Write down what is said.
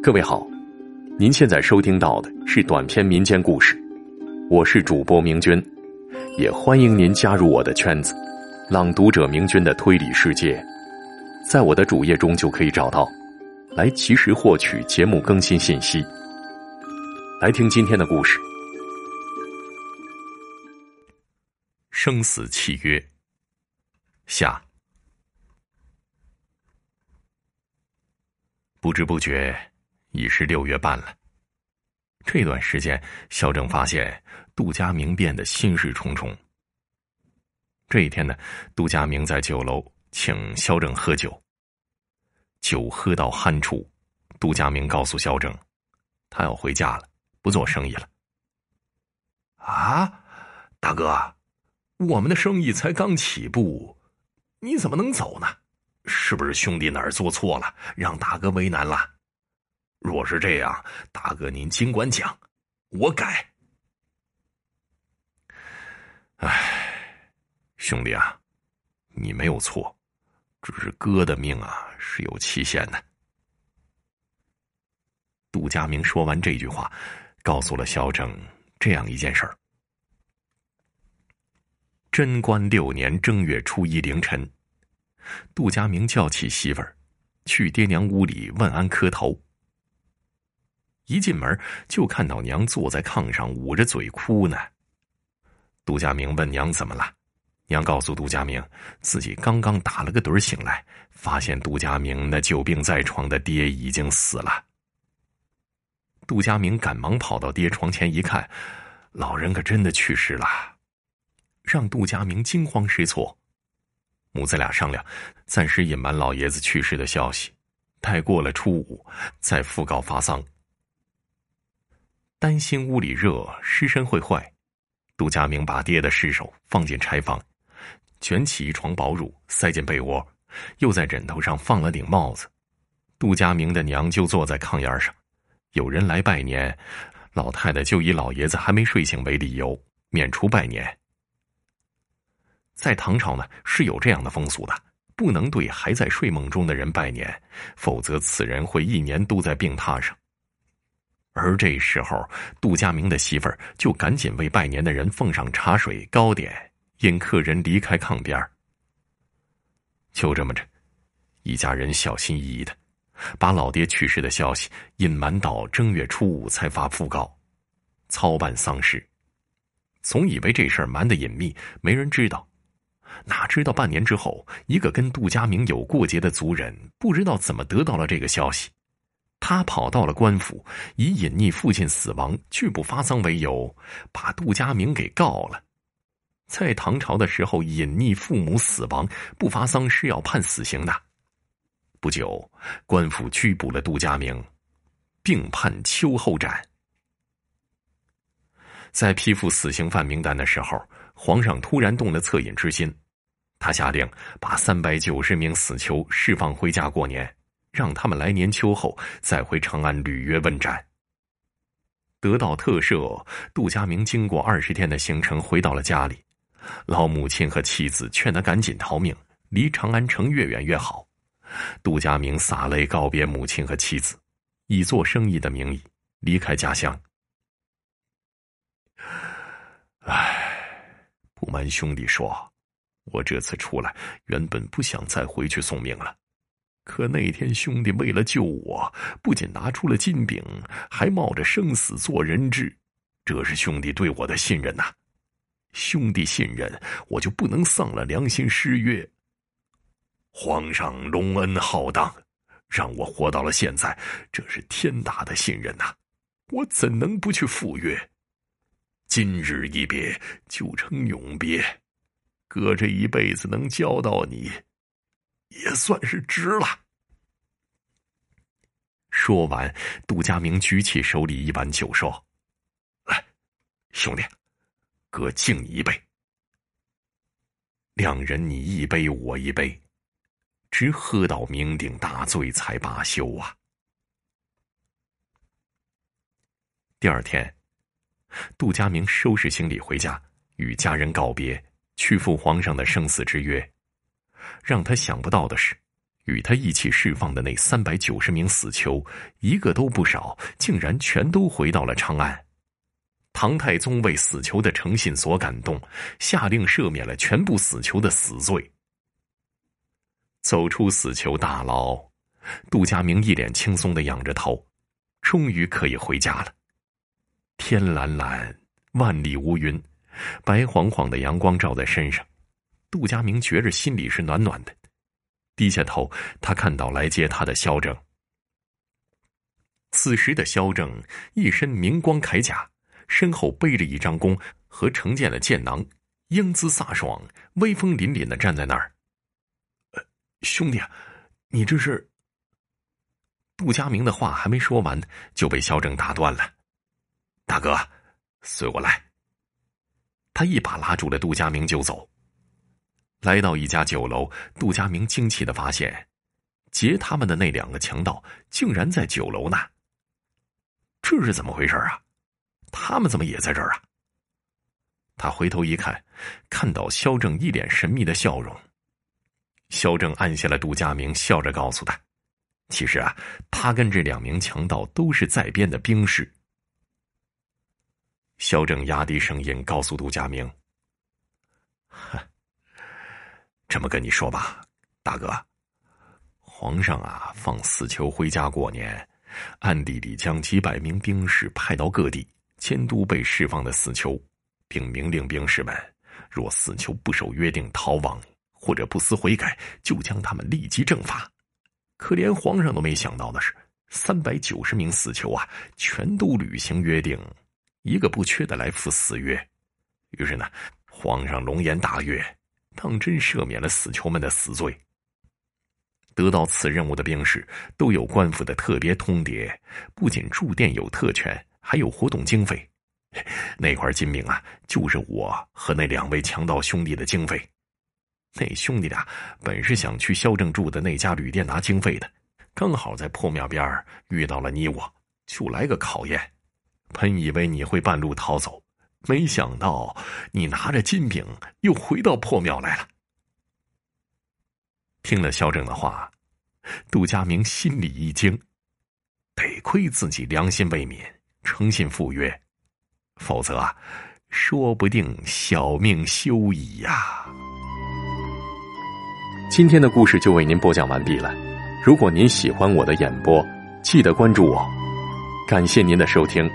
各位好，您现在收听到的是短篇民间故事，我是主播明君，也欢迎您加入我的圈子——朗读者明君的推理世界，在我的主页中就可以找到，来及时获取节目更新信息。来听今天的故事：生死契约。下。不知不觉，已是六月半了。这段时间，肖正发现杜佳明变得心事重重。这一天呢，杜佳明在酒楼请肖正喝酒。酒喝到酣处，杜佳明告诉肖正，他要回家了，不做生意了。啊，大哥，我们的生意才刚起步，你怎么能走呢？是不是兄弟哪儿做错了，让大哥为难了？若是这样，大哥您尽管讲，我改。唉，兄弟啊，你没有错，只是哥的命啊是有期限的。杜佳明说完这句话，告诉了肖正这样一件事儿：贞观六年正月初一凌晨。杜佳明叫起媳妇儿，去爹娘屋里问安磕头。一进门就看到娘坐在炕上捂着嘴哭呢。杜佳明问娘怎么了，娘告诉杜佳明，自己刚刚打了个盹醒来，发现杜佳明那久病在床的爹已经死了。杜佳明赶忙跑到爹床前一看，老人可真的去世了，让杜佳明惊慌失措。母子俩商量，暂时隐瞒老爷子去世的消息，待过了初五再讣告发丧。担心屋里热尸身会坏，杜佳明把爹的尸首放进柴房，卷起一床薄褥塞进被窝，又在枕头上放了顶帽子。杜佳明的娘就坐在炕沿上，有人来拜年，老太太就以老爷子还没睡醒为理由免除拜年。在唐朝呢，是有这样的风俗的，不能对还在睡梦中的人拜年，否则此人会一年都在病榻上。而这时候，杜佳明的媳妇儿就赶紧为拜年的人奉上茶水糕点，引客人离开炕边就这么着，一家人小心翼翼的，把老爹去世的消息隐瞒到正月初五才发讣告，操办丧事。总以为这事儿瞒得隐秘，没人知道。哪知道半年之后，一个跟杜佳明有过节的族人，不知道怎么得到了这个消息，他跑到了官府，以隐匿父亲死亡、拒不发丧为由，把杜佳明给告了。在唐朝的时候，隐匿父母死亡不发丧是要判死刑的。不久，官府拘捕了杜佳明，并判秋后斩。在批复死刑犯名单的时候，皇上突然动了恻隐之心。他下令把三百九十名死囚释放回家过年，让他们来年秋后再回长安履约问斩。得到特赦，杜佳明经过二十天的行程回到了家里，老母亲和妻子劝他赶紧逃命，离长安城越远越好。杜佳明洒泪告别母亲和妻子，以做生意的名义离开家乡。唉，不瞒兄弟说。我这次出来，原本不想再回去送命了，可那天兄弟为了救我，不仅拿出了金饼，还冒着生死做人质，这是兄弟对我的信任呐！兄弟信任，我就不能丧了良心失约。皇上隆恩浩荡，让我活到了现在，这是天大的信任呐！我怎能不去赴约？今日一别，就成永别。哥这一辈子能教到你，也算是值了。说完，杜佳明举起手里一碗酒，说：“来，兄弟，哥敬你一杯。”两人你一杯我一杯，直喝到酩酊大醉才罢休啊。第二天，杜佳明收拾行李回家，与家人告别。去赴皇上的生死之约，让他想不到的是，与他一起释放的那三百九十名死囚，一个都不少，竟然全都回到了长安。唐太宗为死囚的诚信所感动，下令赦免了全部死囚的死罪。走出死囚大牢，杜家明一脸轻松的仰着头，终于可以回家了。天蓝蓝，万里无云，白晃晃的阳光照在身上，杜佳明觉着心里是暖暖的。低下头，他看到来接他的萧正。此时的萧正一身明光铠甲。身后背着一张弓和成箭的箭囊，英姿飒爽、威风凛凛的站在那儿。兄弟，你这是？杜佳明的话还没说完，就被萧正打断了。大哥，随我来。他一把拉住了杜佳明就走。来到一家酒楼，杜佳明惊奇的发现，劫他们的那两个强盗竟然在酒楼呢。这是怎么回事啊？他们怎么也在这儿啊？他回头一看，看到萧正一脸神秘的笑容。萧正按下了杜佳明，笑着告诉他：“其实啊，他跟这两名强盗都是在编的兵士。”萧正压低声音告诉杜佳明：“这么跟你说吧，大哥，皇上啊，放死囚回家过年，暗地里将几百名兵士派到各地。”监督被释放的死囚，并明令兵士们：若死囚不守约定逃亡，或者不思悔改，就将他们立即正法。可连皇上都没想到的是，三百九十名死囚啊，全都履行约定，一个不缺的来赴死约。于是呢，皇上龙颜大悦，当真赦免了死囚们的死罪。得到此任务的兵士都有官府的特别通牒，不仅住店有特权。还有活动经费，那块金饼啊，就是我和那两位强盗兄弟的经费。那兄弟俩本是想去萧正住的那家旅店拿经费的，刚好在破庙边遇到了你我，就来个考验。本以为你会半路逃走，没想到你拿着金饼又回到破庙来了。听了肖正的话，杜佳明心里一惊，得亏自己良心未泯。诚信赴约，否则啊，说不定小命休矣呀。今天的故事就为您播讲完毕了。如果您喜欢我的演播，记得关注我。感谢您的收听。